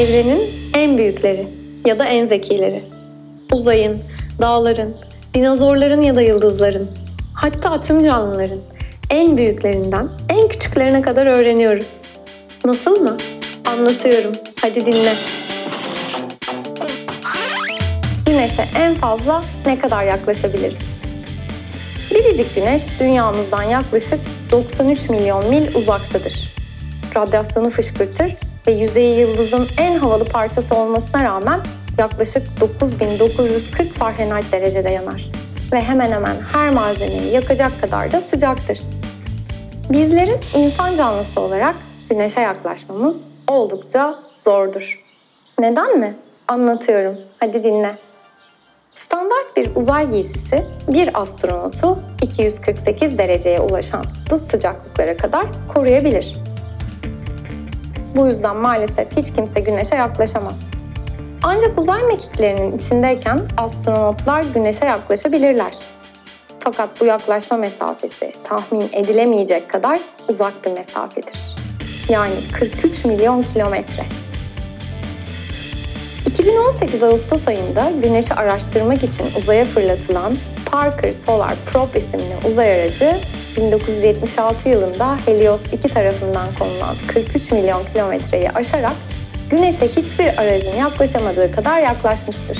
Evrenin en büyükleri ya da en zekileri. Uzayın, dağların, dinozorların ya da yıldızların, hatta tüm canlıların en büyüklerinden en küçüklerine kadar öğreniyoruz. Nasıl mı? Anlatıyorum. Hadi dinle. Güneşe en fazla ne kadar yaklaşabiliriz? Biricik Güneş dünyamızdan yaklaşık 93 milyon mil uzaktadır. Radyasyonu fışkırtır ve yüzeyi yıldızın en havalı parçası olmasına rağmen yaklaşık 9940 Fahrenheit derecede yanar ve hemen hemen her malzemeyi yakacak kadar da sıcaktır. Bizlerin insan canlısı olarak Güneş'e yaklaşmamız oldukça zordur. Neden mi? Anlatıyorum. Hadi dinle. Standart bir uzay giysisi bir astronotu 248 dereceye ulaşan dış sıcaklıklara kadar koruyabilir. Bu yüzden maalesef hiç kimse Güneş'e yaklaşamaz. Ancak uzay mekiklerinin içindeyken astronotlar Güneş'e yaklaşabilirler. Fakat bu yaklaşma mesafesi tahmin edilemeyecek kadar uzak bir mesafedir. Yani 43 milyon kilometre. 2018 Ağustos ayında Güneş'i araştırmak için uzaya fırlatılan Parker Solar Probe isimli uzay aracı 1976 yılında Helios 2 tarafından konulan 43 milyon kilometreyi aşarak Güneş'e hiçbir aracın yaklaşamadığı kadar yaklaşmıştır.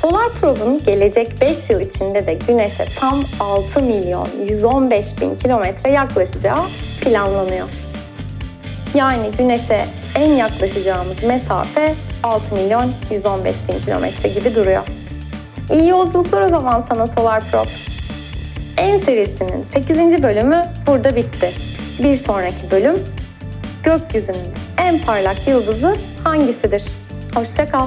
Solar Probe'un gelecek 5 yıl içinde de Güneş'e tam 6 milyon 115 bin kilometre yaklaşacağı planlanıyor. Yani Güneş'e en yaklaşacağımız mesafe 6 milyon 115 bin kilometre gibi duruyor. İyi yolculuklar o zaman sana Solar Probe. En serisinin 8. bölümü burada bitti. Bir sonraki bölüm gökyüzünün en parlak yıldızı hangisidir? Hoşçakal.